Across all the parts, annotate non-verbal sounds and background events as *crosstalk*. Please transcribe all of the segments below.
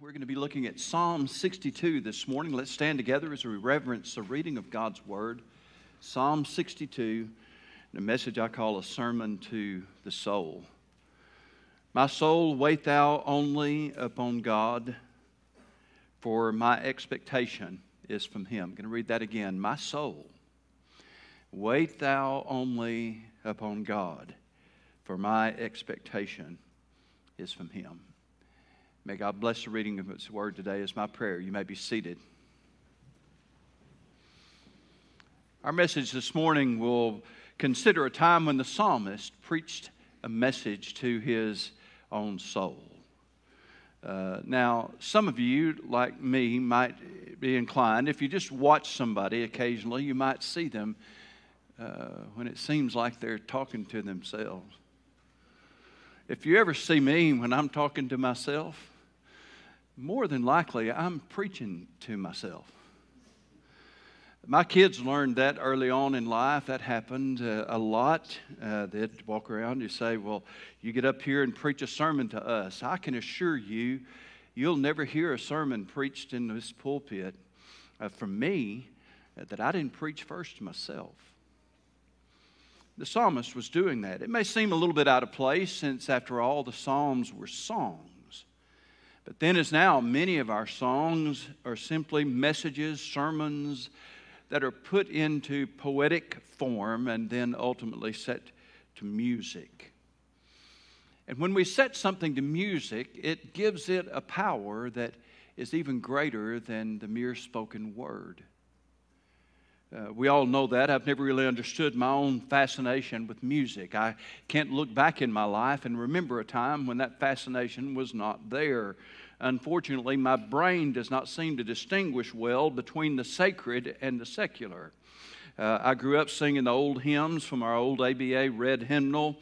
We're going to be looking at Psalm 62 this morning. Let's stand together as we reverence the reading of God's Word. Psalm 62, a message I call a sermon to the soul. My soul, wait thou only upon God, for my expectation is from Him. I'm going to read that again. My soul, wait thou only upon God, for my expectation is from Him. May God bless the reading of His word today, is my prayer. You may be seated. Our message this morning will consider a time when the psalmist preached a message to his own soul. Uh, now, some of you, like me, might be inclined, if you just watch somebody occasionally, you might see them uh, when it seems like they're talking to themselves. If you ever see me when I'm talking to myself, more than likely I'm preaching to myself. My kids learned that early on in life. That happened uh, a lot. Uh, they'd walk around and say, Well, you get up here and preach a sermon to us. I can assure you, you'll never hear a sermon preached in this pulpit uh, from me uh, that I didn't preach first to myself. The psalmist was doing that. It may seem a little bit out of place since, after all, the Psalms were songs. But then, as now, many of our songs are simply messages, sermons that are put into poetic form and then ultimately set to music. And when we set something to music, it gives it a power that is even greater than the mere spoken word. Uh, we all know that. I've never really understood my own fascination with music. I can't look back in my life and remember a time when that fascination was not there. Unfortunately, my brain does not seem to distinguish well between the sacred and the secular. Uh, I grew up singing the old hymns from our old ABA red hymnal,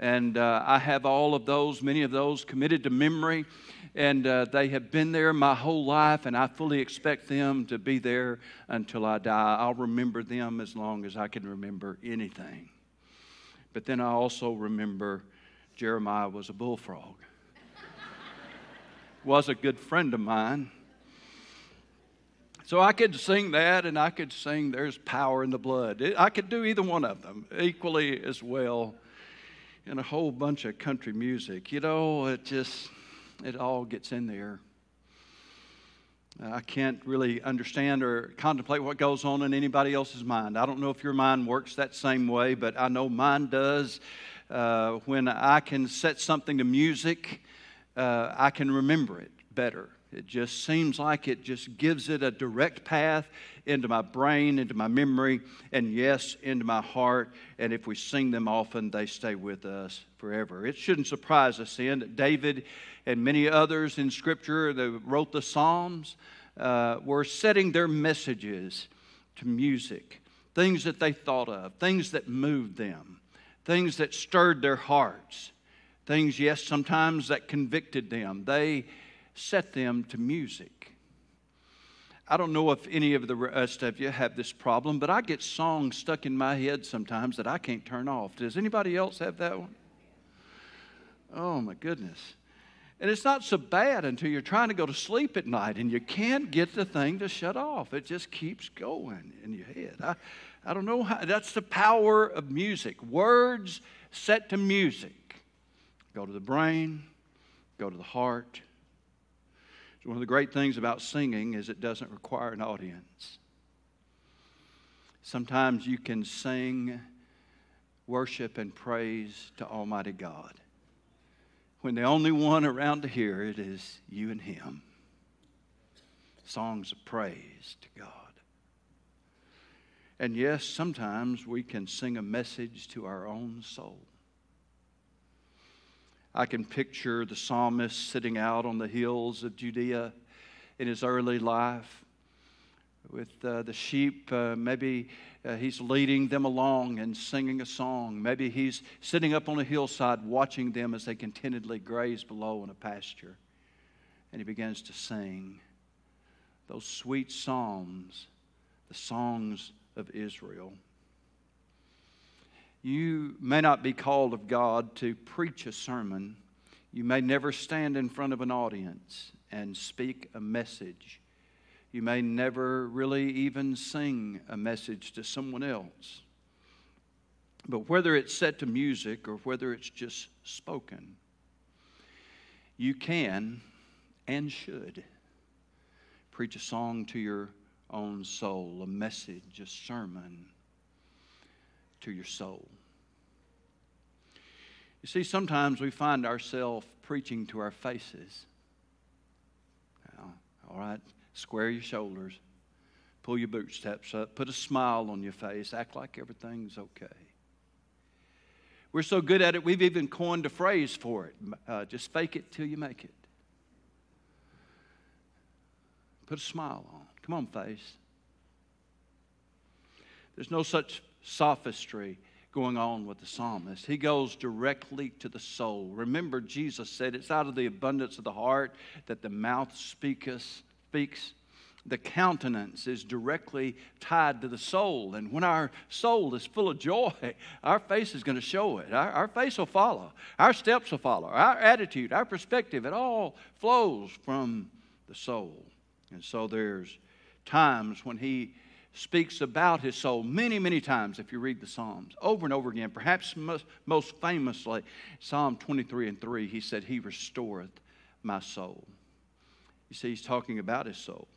and uh, I have all of those, many of those committed to memory, and uh, they have been there my whole life, and I fully expect them to be there until I die. I'll remember them as long as I can remember anything. But then I also remember Jeremiah was a bullfrog *laughs* was a good friend of mine. So I could sing that and I could sing There's Power in the Blood. I could do either one of them equally as well in a whole bunch of country music. You know, it just, it all gets in there. I can't really understand or contemplate what goes on in anybody else's mind. I don't know if your mind works that same way, but I know mine does. Uh, when I can set something to music, uh, I can remember it better. It just seems like it just gives it a direct path into my brain, into my memory, and yes, into my heart. And if we sing them often, they stay with us forever. It shouldn't surprise us then that David and many others in Scripture that wrote the Psalms uh, were setting their messages to music, things that they thought of, things that moved them, things that stirred their hearts. Things, yes, sometimes that convicted them. They set them to music. I don't know if any of the rest of you have this problem, but I get songs stuck in my head sometimes that I can't turn off. Does anybody else have that one? Oh, my goodness. And it's not so bad until you're trying to go to sleep at night and you can't get the thing to shut off. It just keeps going in your head. I, I don't know how, that's the power of music. Words set to music go to the brain, go to the heart. One of the great things about singing is it doesn't require an audience. Sometimes you can sing worship and praise to Almighty God when the only one around to hear it is you and Him. Songs of praise to God. And yes, sometimes we can sing a message to our own soul. I can picture the psalmist sitting out on the hills of Judea in his early life with uh, the sheep. Uh, maybe uh, he's leading them along and singing a song. Maybe he's sitting up on a hillside watching them as they contentedly graze below in a pasture. And he begins to sing those sweet psalms, the songs of Israel. You may not be called of God to preach a sermon. You may never stand in front of an audience and speak a message. You may never really even sing a message to someone else. But whether it's set to music or whether it's just spoken, you can and should preach a song to your own soul, a message, a sermon to your soul. You see, sometimes we find ourselves preaching to our faces. Now, all right, square your shoulders, pull your bootstraps up, put a smile on your face, act like everything's okay. We're so good at it, we've even coined a phrase for it uh, just fake it till you make it. Put a smile on. Come on, face. There's no such sophistry going on with the psalmist. He goes directly to the soul. Remember, Jesus said, It's out of the abundance of the heart that the mouth speaketh, speaks. The countenance is directly tied to the soul. And when our soul is full of joy, our face is going to show it. Our, our face will follow. Our steps will follow. Our attitude, our perspective, it all flows from the soul. And so there's times when he speaks about his soul many, many times if you read the Psalms over and over again. Perhaps most, famously, Psalm 23 and 3, he said, He restoreth my soul. You see, he's talking about his soul.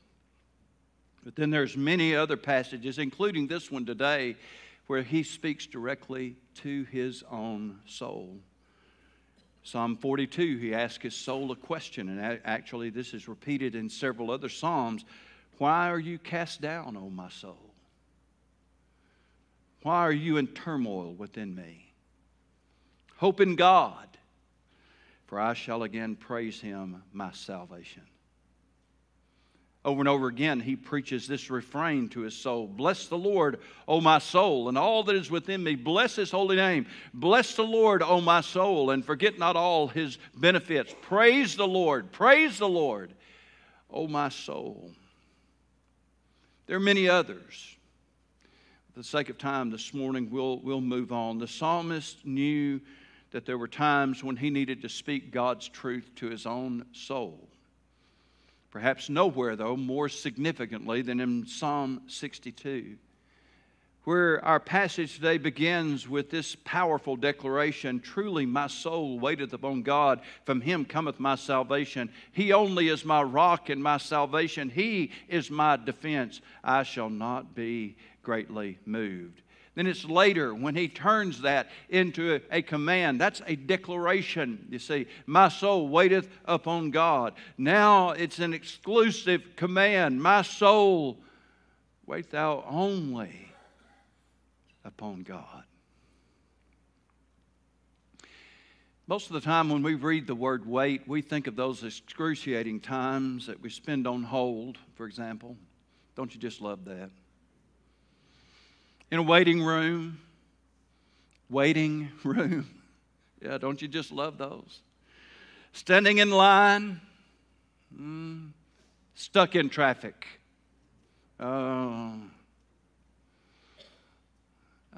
But then there's many other passages, including this one today, where he speaks directly to his own soul. Psalm 42, he asks his soul a question, and actually, this is repeated in several other Psalms. Why are you cast down, O my soul? Why are you in turmoil within me? Hope in God, for I shall again praise him, my salvation. Over and over again, he preaches this refrain to his soul Bless the Lord, O my soul, and all that is within me. Bless his holy name. Bless the Lord, O my soul, and forget not all his benefits. Praise the Lord. Praise the Lord, O my soul. There are many others. For the sake of time this morning, we'll, we'll move on. The psalmist knew that there were times when he needed to speak God's truth to his own soul. Perhaps nowhere, though, more significantly than in Psalm 62 where our passage today begins with this powerful declaration Truly, my soul waiteth upon God. From him cometh my salvation. He only is my rock and my salvation. He is my defense. I shall not be greatly moved. Then it's later when he turns that into a, command. That's a declaration, you see. My soul waiteth upon God. Now it's an exclusive command. My soul, wait thou only upon God. Most of the time, when we read the word wait, we think of those excruciating times that we spend on hold, for example. Don't you just love that? In a waiting room, waiting *laughs* room. Yeah, don't you just love those? Standing in line, mm, stuck in traffic. Oh,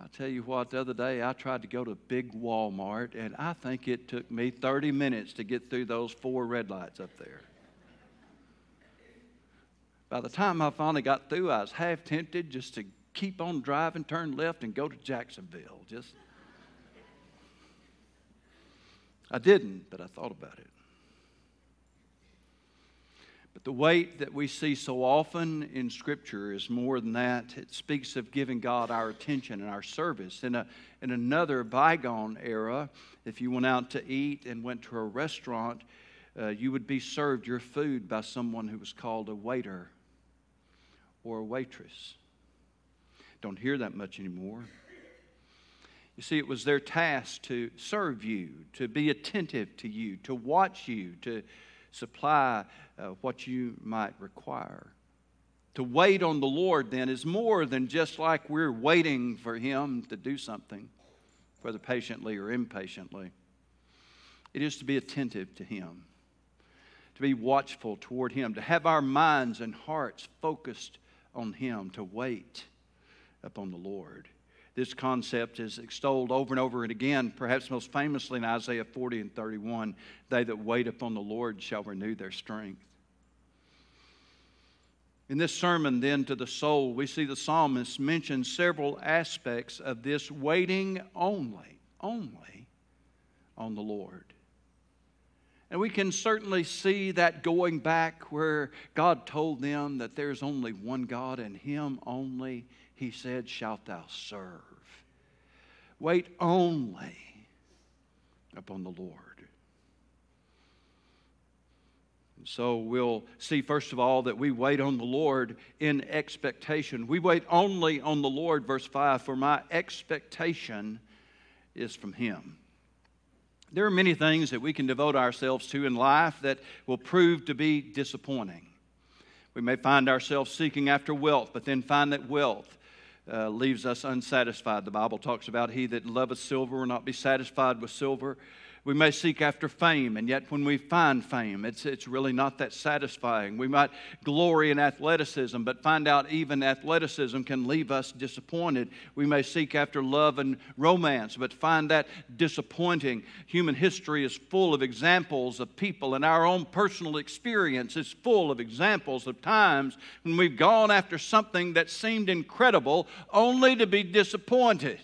I'll tell you what, the other day I tried to go to big Walmart, and I think it took me 30 minutes to get through those four red lights up there. By the time I finally got through, I was half tempted just to keep on driving, turn left, and go to Jacksonville. Just I didn't, but I thought about it. The wait that we see so often in Scripture is more than that. It speaks of giving God our attention and our service. In, a, in another bygone era, if you went out to eat and went to a restaurant, uh, you would be served your food by someone who was called a waiter or a waitress. Don't hear that much anymore. You see, it was their task to serve you, to be attentive to you, to watch you, to supply uh, what you might require. To wait on the Lord, then, is more than just like we're waiting for Him to do something, whether patiently or impatiently. It is to be attentive to Him, to be watchful toward Him, to have our minds and hearts focused on Him, to wait upon the Lord. This concept is extolled over and over and again, perhaps most famously in Isaiah 40 and 31 They that wait upon the Lord shall renew their strength. In this sermon, then, to the soul, we see the psalmist mention several aspects of this waiting only, only on the Lord. And we can certainly see that going back where God told them that there's only one God and Him only, He said, shalt thou serve. Wait only upon the Lord. And so we'll see, first of all, that we wait on the Lord in expectation. We wait only on the Lord, verse 5, for my expectation is from Him. There are many things that we can devote ourselves to in life that will prove to be disappointing. We may find ourselves seeking after wealth, but then find that wealth uh, leaves us unsatisfied. The Bible talks about he that loveth silver will not be satisfied with silver, we may seek after fame, and yet when we find fame, it's, it's really not that satisfying. We might glory in athleticism, but find out even athleticism can leave us disappointed. We may seek after love and romance, but find that disappointing. Human history is full of examples of people, and our own personal experience is full of examples of times when we've gone after something that seemed incredible only to be disappointed.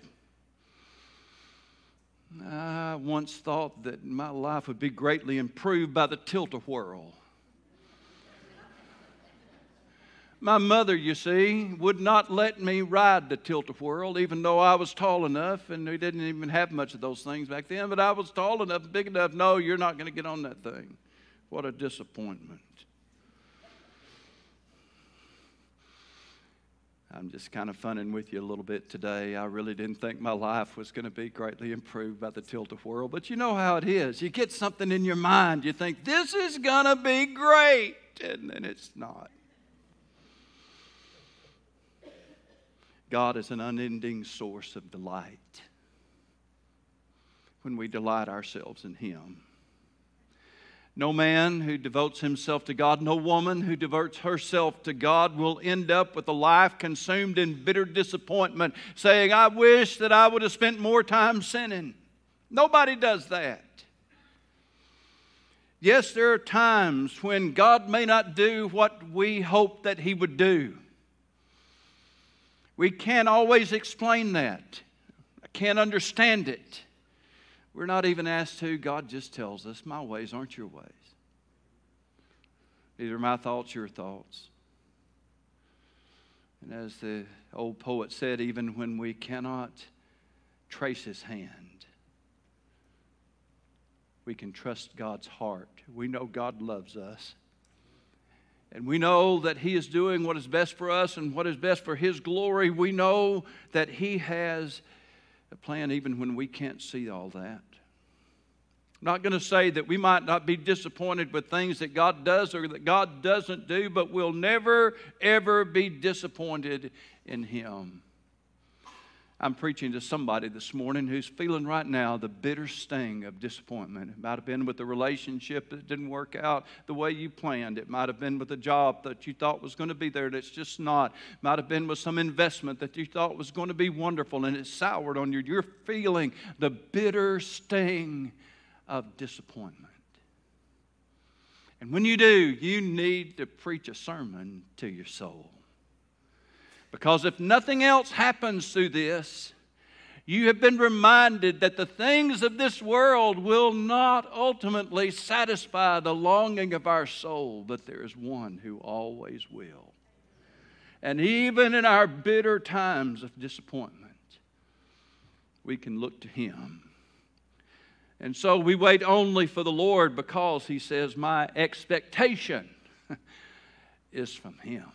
I once thought that my life would be greatly improved by the tilt a whirl. My mother, you see, would not let me ride the tilt a whirl, even though I was tall enough, and we didn't even have much of those things back then, but I was tall enough, big enough. No, you're not going to get on that thing. What a disappointment. I'm just kind of funning with you a little bit today. I really didn't think my life was going to be greatly improved by the tilt a whirl, but you know how it is. You get something in your mind, you think, this is going to be great, and then it's not. God is an unending source of delight when we delight ourselves in Him. No man who devotes himself to God, no woman who devotes herself to God will end up with a life consumed in bitter disappointment, saying, I wish that I would have spent more time sinning. Nobody does that. Yes, there are times when God may not do what we hope that He would do. We can't always explain that. I can't understand it. We're not even asked to. God just tells us, My ways aren't your ways. Neither are my thoughts your thoughts. And as the old poet said, even when we cannot trace his hand, we can trust God's heart. We know God loves us. And we know that He is doing what is best for us and what is best for His glory. We know that He has a plan even when we can't see all that. I'm not going to say that we might not be disappointed with things that God does or that God doesn't do, but we'll never, ever be disappointed in Him. I'm preaching to somebody this morning who's feeling right now the bitter sting of disappointment. It might have been with a relationship that didn't work out the way you planned. It might have been with a job that you thought was going to be there that's just not. It might have been with some investment that you thought was going to be wonderful and it soured on you. You're feeling the bitter sting of disappointment. And when you do, you need to preach a sermon to your soul. Because if nothing else happens through this, you have been reminded that the things of this world will not ultimately satisfy the longing of our soul, but there is one who always will. And even in our bitter times of disappointment, we can look to Him. And so we wait only for the Lord because He says, My expectation *laughs* is from Him.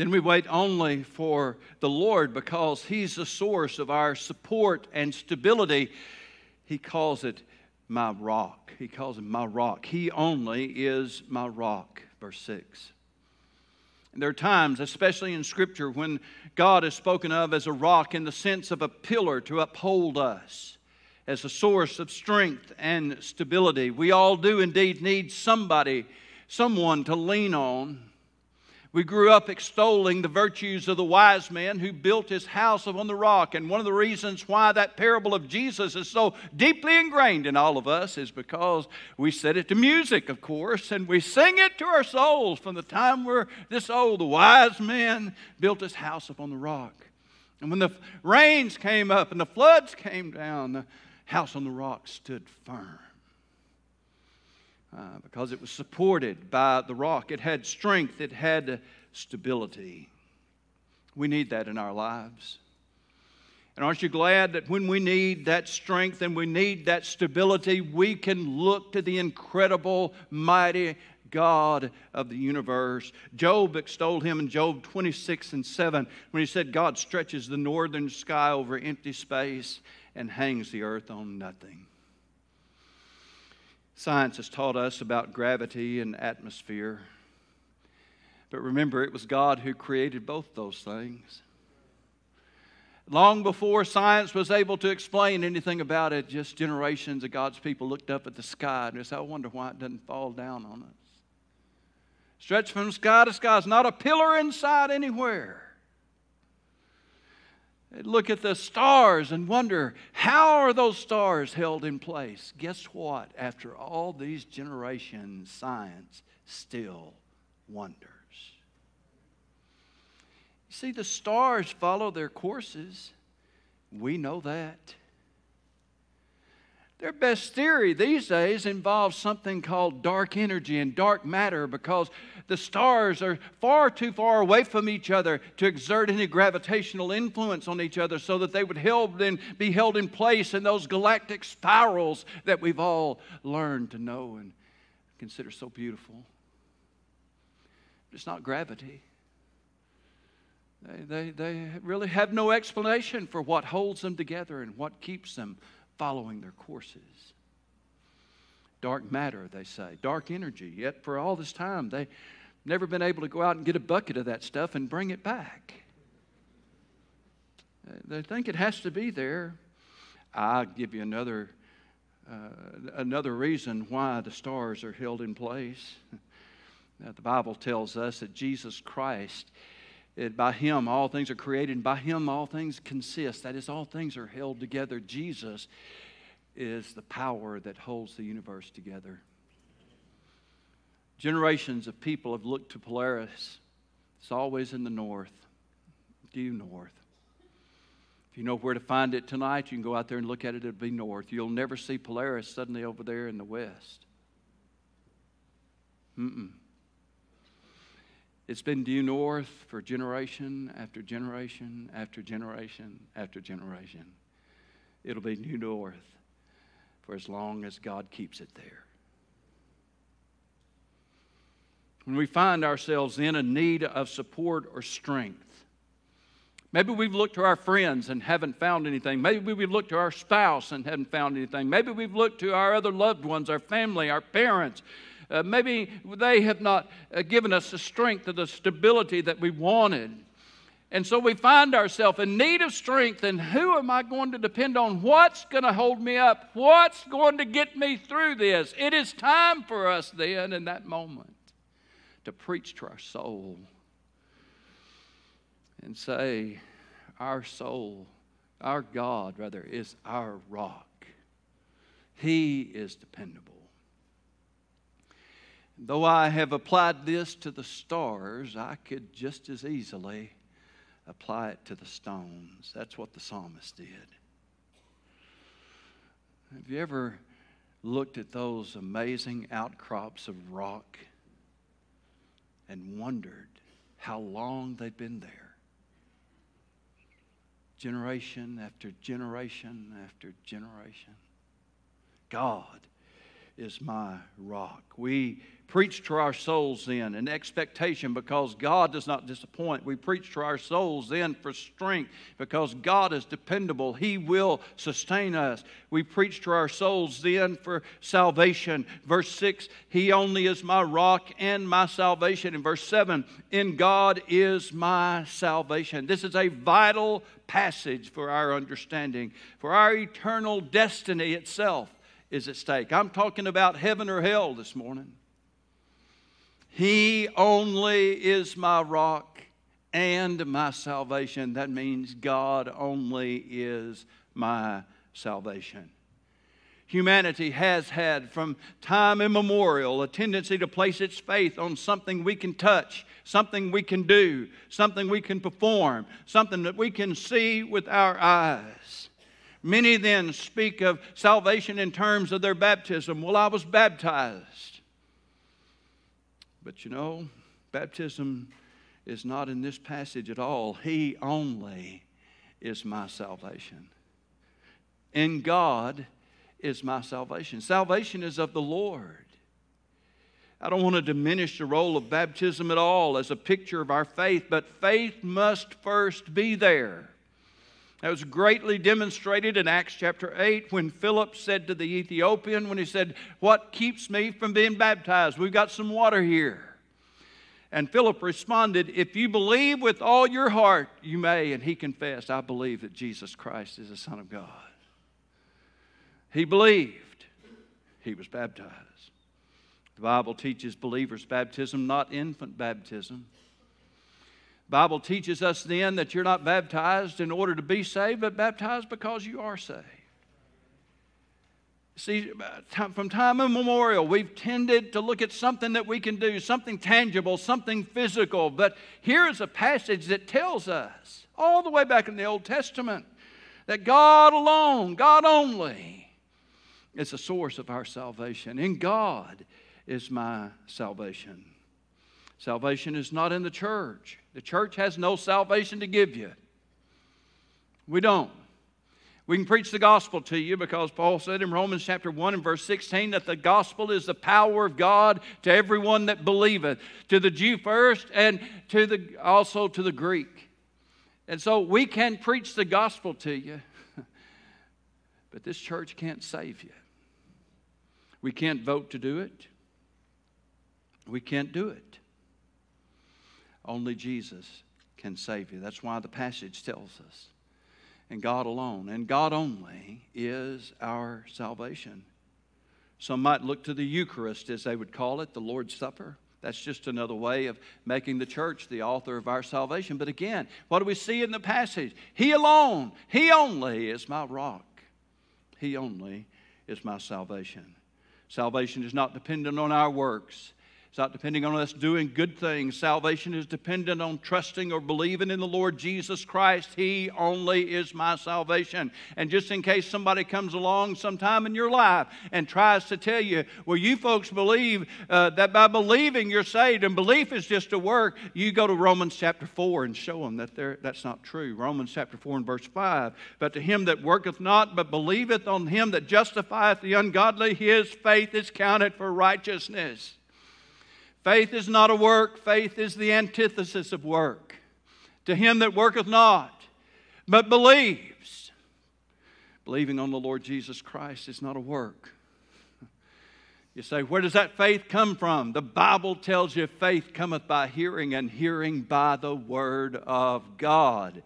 Then we wait only for the Lord because He's the source of our support and stability. He calls it my rock. He calls it my rock. He only is my rock. Verse 6. And there are times, especially in Scripture, when God is spoken of as a rock in the sense of a pillar to uphold us, as a source of strength and stability. We all do indeed need somebody, someone to lean on We grew up extolling the virtues of the wise man who built his house upon the rock. And one of the reasons why that parable of Jesus is so deeply ingrained in all of us is because we set it to music, of course, and we sing it to our souls from the time we're this old. The wise man built his house upon the rock. And when the rains came up and the floods came down, the house on the rock stood firm. Uh, because it was supported by the rock. It had strength, it had stability. We need that in our lives. And aren't you glad that when we need that strength and we need that stability, we can look to the incredible, mighty God of the universe? Job extolled him in Job 26 and 7 when he said, God stretches the northern sky over empty space and hangs the earth on nothing. Science has taught us about gravity and atmosphere. But remember, it was God who created both those things. Long before science was able to explain anything about it, just generations of God's people looked up at the sky and they said, I wonder why it doesn't fall down on us. Stretched from sky to sky, it's not a pillar inside anywhere look at the stars and wonder how are those stars held in place? Guess what? After all these generations science still wonders. You see the stars follow their courses. We know that their best theory these days involves something called dark energy and dark matter because the stars are far too far away from each other to exert any gravitational influence on each other so that they would held in, be held in place in those galactic spirals that we've all learned to know and consider so beautiful. It's not gravity. They, they, they really have no explanation for what holds them together and what keeps them following their courses. Dark matter, they say, dark energy. Yet for all this time, they've never been able to go out and get a bucket of that stuff and bring it back. They think it has to be there. I'll give you another, uh, another reason why the stars are held in place. *laughs* Now, the Bible tells us that Jesus Christ it, by Him, all things are created, and by Him, all things consist. That is, all things are held together. Jesus is the power that holds the universe together. Generations of people have looked to Polaris. It's always in the north, due north. If you know where to find it tonight, you can go out there and look at it. It'll be north. You'll never see Polaris suddenly over there in the west. Mm-mm. It's been due north for generation after generation after generation after generation. It'll be due north for as long as God keeps it there. When we find ourselves in a need of support or strength, Maybe we've looked to our friends and haven't found anything. Maybe we've looked to our spouse and haven't found anything. Maybe we've looked to our other loved ones, our family, our parents, uh, maybe they have not uh, given us the strength or the stability that we wanted. And so we find ourselves in need of strength. And who am I going to depend on? What's going to hold me up? What's going to get me through this? It is time for us then, in that moment, to preach to our soul and say, Our soul, our God, rather, is our rock. He is dependable. Though I have applied this to the stars, I could just as easily apply it to the stones. That's what the psalmist did. Have you ever looked at those amazing outcrops of rock and wondered how long they've been there? Generation after generation after generation. God is my rock. We preach to our souls then in expectation because God does not disappoint. We preach to our souls then for strength because God is dependable. He will sustain us. We preach to our souls then for salvation. Verse 6, He only is my rock and my salvation. In verse 7, In God is my salvation. This is a vital passage for our understanding, for our eternal destiny itself is at stake. I'm talking about heaven or hell this morning. He only is my rock and my salvation. That means God only is my salvation. Humanity has had from time immemorial a tendency to place its faith on something we can touch, something we can do, something we can perform, something that we can see with our eyes. Many then speak of salvation in terms of their baptism. Well, I was baptized. But you know, baptism is not in this passage at all. He only is my salvation. In God, is my salvation. Salvation is of the Lord. I don't want to diminish the role of baptism at all as a picture of our faith, but faith must first be there. That was greatly demonstrated in Acts chapter 8 when Philip said to the Ethiopian, when he said, What keeps me from being baptized? We've got some water here. And Philip responded, If you believe with all your heart, you may. And he confessed, I believe that Jesus Christ is the Son of God. He believed. He was baptized. The Bible teaches believers baptism, not infant baptism. Bible teaches us then that you're not baptized in order to be saved, but baptized because you are saved. See, from time immemorial, we've tended to look at something that we can do, something tangible, something physical. But here is a passage that tells us, all the way back in the Old Testament, that God alone, God only, is the source of our salvation. In God is my salvation. Salvation is not in the church. The church has no salvation to give you. We don't. We can preach the gospel to you because Paul said in Romans chapter 1 and verse 16 that the gospel is the power of God to everyone that believeth, to the Jew first and to the, also to the Greek. And so we can preach the gospel to you, *laughs* but this church can't save you. We can't vote to do it. We can't do it. Only Jesus can save you. That's why the passage tells us. And God alone, and God only, is our salvation. Some might look to the Eucharist, as they would call it, the Lord's Supper. That's just another way of making the church the author of our salvation. But again, what do we see in the passage? He alone, He only is my rock. He only is my salvation. Salvation is not dependent on our works. It's not depending on us doing good things. Salvation is dependent on trusting or believing in the Lord Jesus Christ. He only is my salvation. And just in case somebody comes along sometime in your life and tries to tell you, well, you folks believe uh, that by believing you're saved and belief is just a work, you go to Romans chapter 4 and show them that that's not true. Romans chapter 4 and verse 5. But to him that worketh not, but believeth on him that justifieth the ungodly, his faith is counted for righteousness. Faith is not a work, faith is the antithesis of work. To him that worketh not, but believes. Believing on the Lord Jesus Christ is not a work. You say, where does that faith come from? The Bible tells you faith cometh by hearing, and hearing by the Word of God.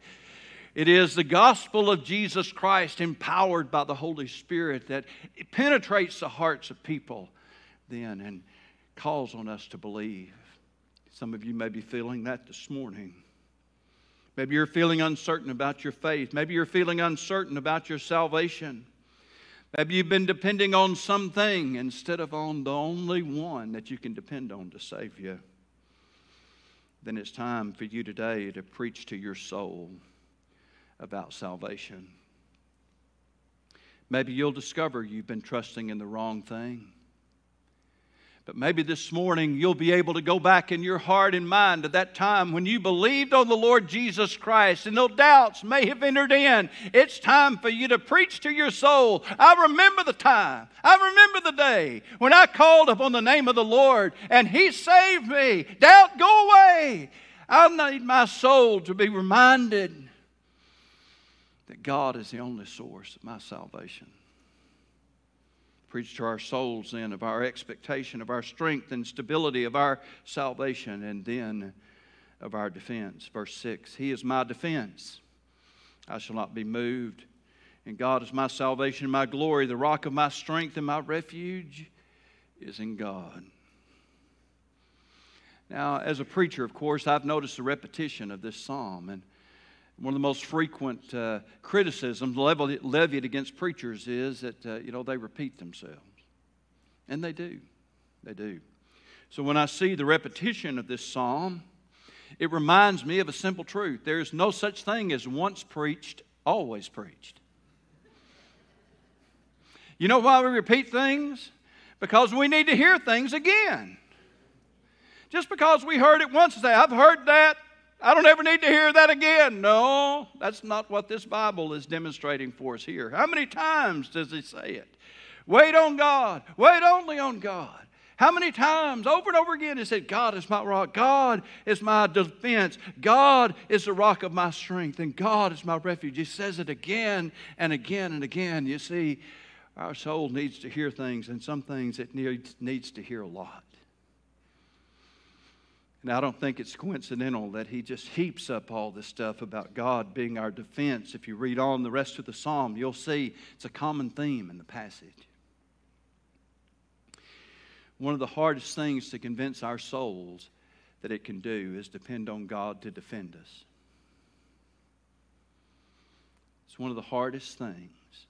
It is the gospel of Jesus Christ, empowered by the Holy Spirit, that penetrates the hearts of people then and calls on us to believe. Some of you may be feeling that this morning. Maybe you're feeling uncertain about your faith. Maybe you're feeling uncertain about your salvation. Maybe you've been depending on something instead of on the only one that you can depend on to save you. Then it's time for you today to preach to your soul about salvation. Maybe you'll discover you've been trusting in the wrong thing. But maybe this morning you'll be able to go back in your heart and mind to that time when you believed on the Lord Jesus Christ and no doubts may have entered in. It's time for you to preach to your soul. I remember the time. I remember the day when I called upon the name of the Lord and He saved me. Doubt, go away. I need my soul to be reminded that God is the only source of my salvation. Preach to our souls then of our expectation, of our strength and stability, of our salvation, and then of our defense. Verse 6 He is my defense. I shall not be moved. And God is my salvation, and my glory, the rock of my strength, and my refuge is in God. Now, as a preacher, of course, I've noticed the repetition of this psalm. And one of the most frequent uh, criticisms levied against preachers is that, uh, you know, they repeat themselves. And they do. They do. So when I see the repetition of this psalm, it reminds me of a simple truth. There is no such thing as once preached, always preached. You know why we repeat things? Because we need to hear things again. Just because we heard it once say, I've heard that, I don't ever need to hear that again. No, that's not what this Bible is demonstrating for us here. How many times does he say it? Wait on God, wait only on God. How many times over and over again he said, God is my rock, God is my defense, God is the rock of my strength, and God is my refuge. He says it again and again and again. You see, our soul needs to hear things, and some things it needs, needs to hear a lot. And I don't think it's coincidental that he just heaps up all this stuff about God being our defense. If you read on the rest of the psalm, you'll see it's a common theme in the passage. One of the hardest things to convince our souls that it can do is depend on God to defend us. It's one of the hardest things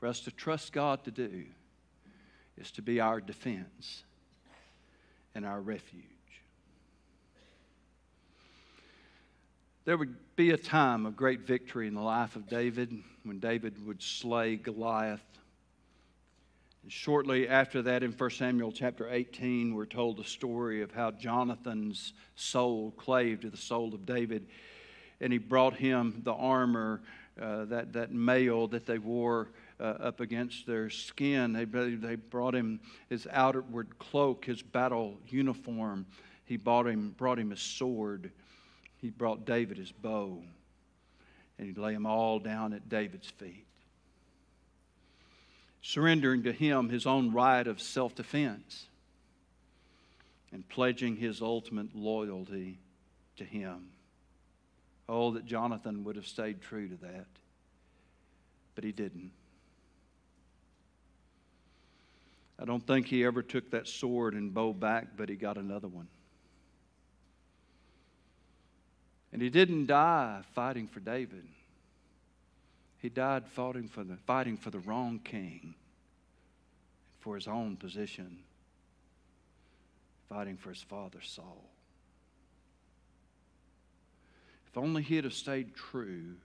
for us to trust God to do is to be our defense and our refuge. There would be a time of great victory in the life of David when David would slay Goliath and shortly after that, in 1 Samuel chapter 18, we're told the story of how Jonathan's soul clave to the soul of David, and he brought him the armor, uh, that, that mail that they wore uh, up against their skin. They, they brought him his outward cloak, his battle uniform. He brought him, brought him his sword. He brought David his bow. And he lay them all down at David's feet surrendering to him his own right of self defense and pledging his ultimate loyalty to him. Oh, that Jonathan would have stayed true to that, but he didn't. I don't think he ever took that sword and bow back, but he got another one. And he didn't die fighting for David. He died fighting for the, fighting for the wrong king, for his own position, fighting for his father Saul. If only he had stayed true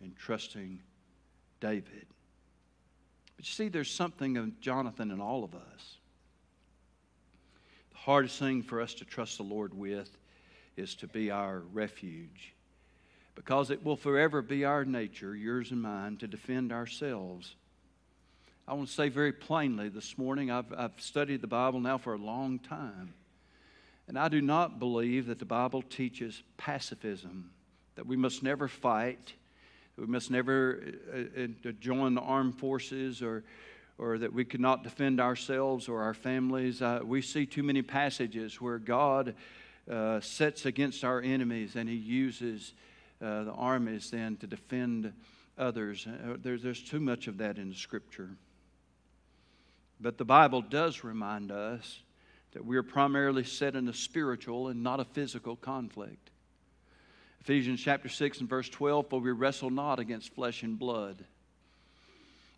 in trusting David. But you see, there's something of Jonathan in all of us. The hardest thing for us to trust the Lord with is to be our refuge because it will forever be our nature, yours and mine, to defend ourselves. I want to say very plainly this morning I've, I've studied the Bible now for a long time, and I do not believe that the Bible teaches pacifism, that we must never fight, that we must never uh, uh, join the armed forces or or that we could not defend ourselves or our families. Uh, we see too many passages where God uh, sets against our enemies and He uses uh, the armies then to defend others. Uh, there's, there's too much of that in scripture. But the Bible does remind us that we are primarily set in a spiritual and not a physical conflict. Ephesians chapter 6 and verse 12, for we wrestle not against flesh and blood.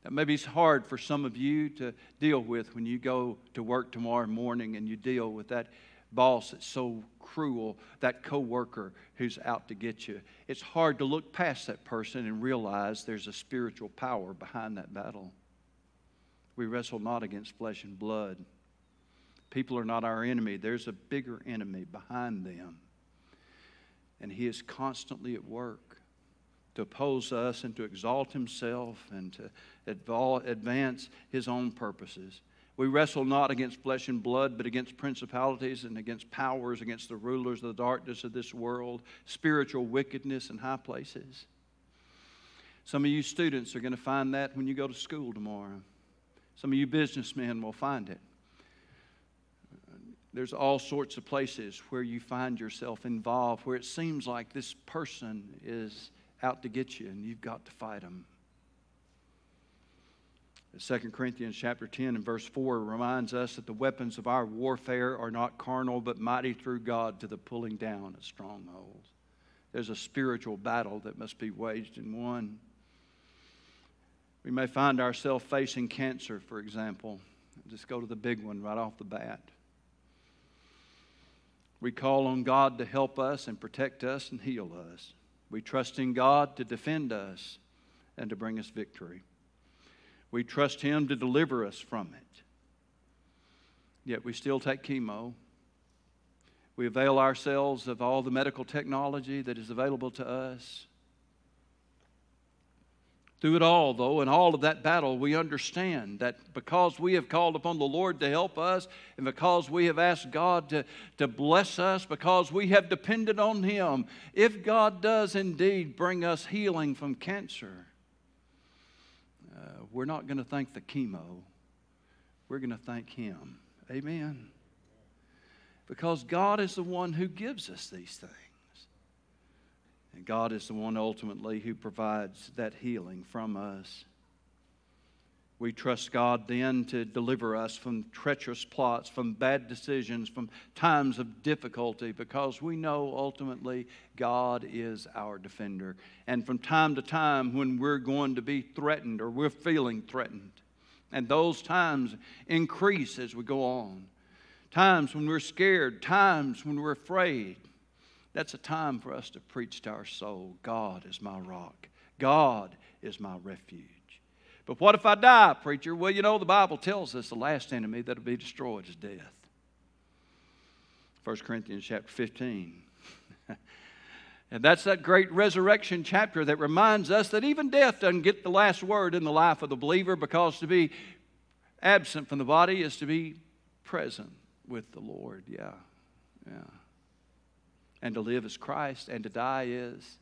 That maybe it's hard for some of you to deal with when you go to work tomorrow morning and you deal with that boss that's so cruel, that coworker who's out to get you. It's hard to look past that person and realize there's a spiritual power behind that battle. We wrestle not against flesh and blood. People are not our enemy. There's a bigger enemy behind them. And he is constantly at work to oppose us and to exalt himself and to advance his own purposes. We wrestle not against flesh and blood, but against principalities and against powers, against the rulers of the darkness of this world, spiritual wickedness in high places. Some of you students are going to find that when you go to school tomorrow. Some of you businessmen will find it. There's all sorts of places where you find yourself involved, where it seems like this person is out to get you and you've got to fight them. 2 Corinthians chapter 10 and verse 4 reminds us that the weapons of our warfare are not carnal, but mighty through God to the pulling down of strongholds. There's a spiritual battle that must be waged and won. We may find ourselves facing cancer, for example. Just go to the big one right off the bat. We call on God to help us and protect us and heal us. We trust in God to defend us and to bring us victory. We trust Him to deliver us from it. Yet we still take chemo. We avail ourselves of all the medical technology that is available to us. Through it all, though, in all of that battle, we understand that because we have called upon the Lord to help us, and because we have asked God to, to bless us, because we have depended on Him, if God does indeed bring us healing from cancer, uh, we're not going to thank the chemo, we're going to thank Him. Amen. Because God is the one who gives us these things. And God is the one ultimately who provides that healing from us. We trust God then to deliver us from treacherous plots, from bad decisions, from times of difficulty, because we know ultimately God is our defender. And from time to time, when we're going to be threatened or we're feeling threatened, and those times increase as we go on, times when we're scared, times when we're afraid, that's a time for us to preach to our soul God is my rock, God is my refuge. But what if I die, preacher? Well, you know, the Bible tells us the last enemy that'll be destroyed is death. 1 Corinthians chapter 15. *laughs* and that's that great resurrection chapter that reminds us that even death doesn't get the last word in the life of the believer because to be absent from the body is to be present with the Lord. Yeah, yeah and to live as Christ, and to die is.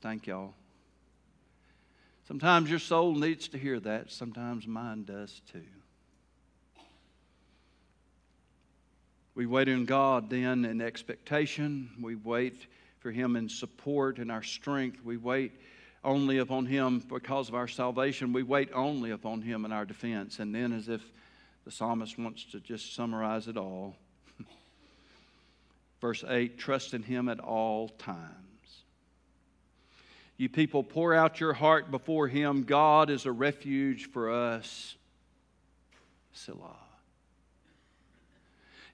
Thank y'all. Sometimes your soul needs to hear that, sometimes mine does too. We wait on God then in expectation. We wait for Him in support and our strength. We wait only upon Him because of our salvation. We wait only upon Him in our defense. And then, as if the psalmist wants to just summarize it all, *laughs* Verse 8 trust in him at all times. You people, pour out your heart before him. God is a refuge for us. Selah.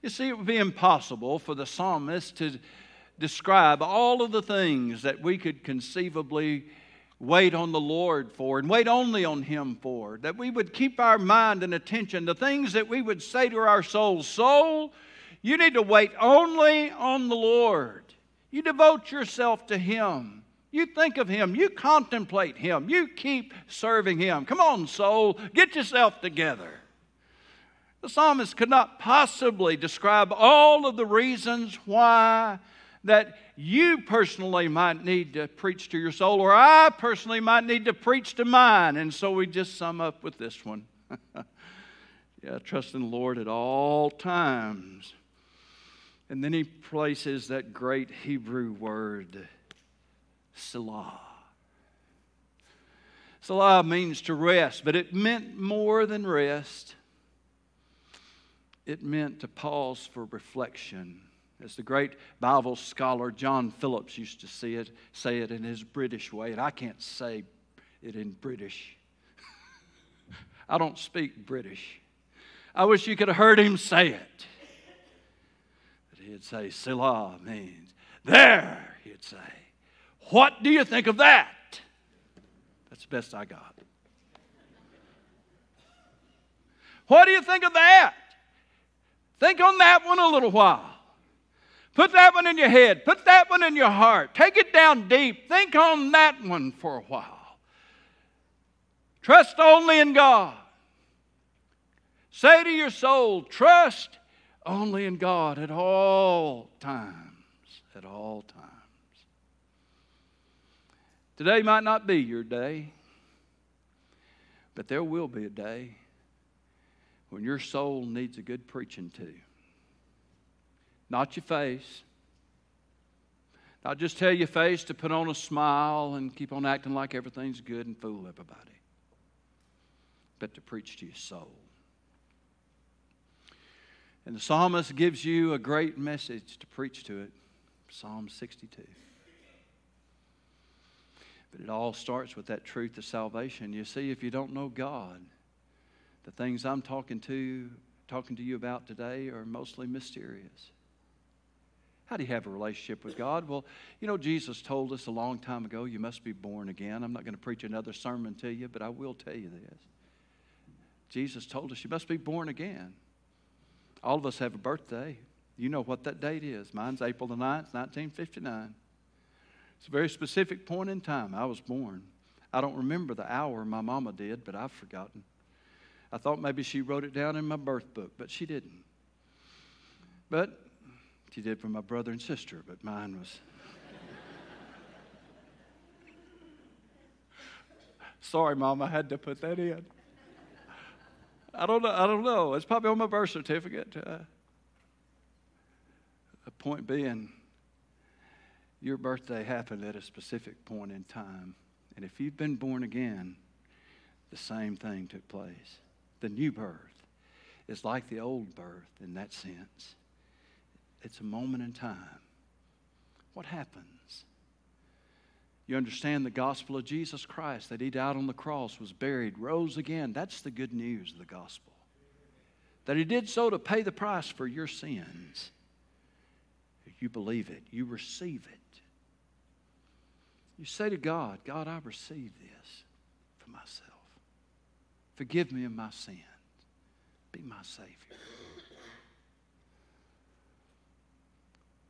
You see, it would be impossible for the psalmist to describe all of the things that we could conceivably wait on the Lord for and wait only on Him for. That we would keep our mind and attention, the things that we would say to our soul, Soul, you need to wait only on the Lord. You devote yourself to Him. You think of Him. You contemplate Him. You keep serving Him. Come on, soul, get yourself together. The psalmist could not possibly describe all of the reasons why that you personally might need to preach to your soul, or I personally might need to preach to mine. And so we just sum up with this one. *laughs* yeah, trust in the Lord at all times. And then he places that great Hebrew word, Selah. Selah means to rest, but it meant more than rest. It meant to pause for reflection. As the great Bible scholar John Phillips used to say it, say it in his British way, and I can't say it in British. *laughs* I don't speak British. I wish you could have heard him say it But he'd say, Selah means, there, he'd say. What do you think of that? That's the best I got. What do you think of that? Think on that one a little while. Put that one in your head. Put that one in your heart. Take it down deep. Think on that one for a while. Trust only in God. Say to your soul, trust only in God at all times. At all times. Today might not be your day, but there will be a day when your soul needs a good preaching to. Not your face, Not just tell your face to put on a smile and keep on acting like everything's good and fool everybody, but to preach to your soul. And the psalmist gives you a great message to preach to it Psalm 62. But it all starts with that truth of salvation. You see, if you don't know God, the things I'm talking to talking to you about today are mostly mysterious. How do you have a relationship with God? Well, you know, Jesus told us a long time ago, you must be born again. I'm not going to preach another sermon to you, but I will tell you this. Jesus told us you must be born again. All of us have a birthday. You know what that date is. Mine's April the 9th, 1959. It's a very specific point in time. I was born. I don't remember the hour my mama did, but I've forgotten. I thought maybe she wrote it down in my birth book, but she didn't. But she did for my brother and sister, but mine was. *laughs* Sorry, Mom, I had to put that in. I don't know. I don't know. It's probably on my birth certificate. Uh, the point being, your birthday happened at a specific point in time. And if you've been born again, the same thing took place. The new birth is like the old birth in that sense. It's a moment in time. What happens? You understand the gospel of Jesus Christ, that He died on the cross, was buried, rose again. That's the good news of the gospel. That He did so to pay the price for your sins. You believe it, you receive it. You say to God, God, I receive this for myself. Forgive me of my sins. Be my Savior.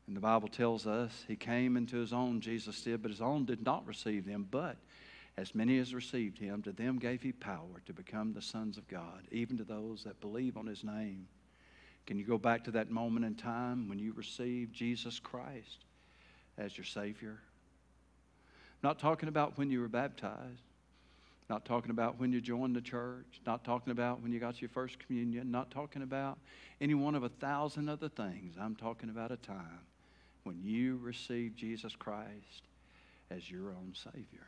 And the Bible tells us he came into his own, Jesus did, but his own did not receive him. But as many as received him, to them gave he power to become the sons of God, even to those that believe on his name. Can you go back to that moment in time when you received Jesus Christ as your Savior? Not talking about when you were baptized, not talking about when you joined the church, not talking about when you got your first communion, not talking about any one of a thousand other things. I'm talking about a time when you received Jesus Christ as your own Savior.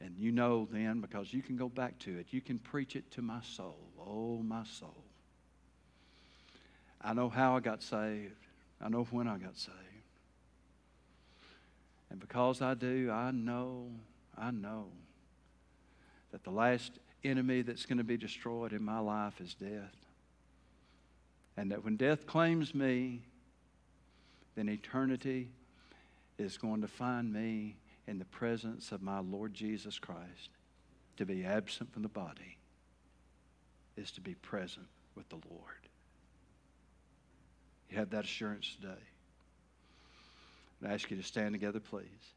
And you know then, because you can go back to it, you can preach it to my soul. Oh, my soul. I know how I got saved, I know when I got saved. And because I do, I know, I know that the last enemy that's going to be destroyed in my life is death. And that when death claims me, then eternity is going to find me in the presence of my Lord Jesus Christ. To be absent from the body is to be present with the Lord. You have that assurance today. I ask you to stand together, please.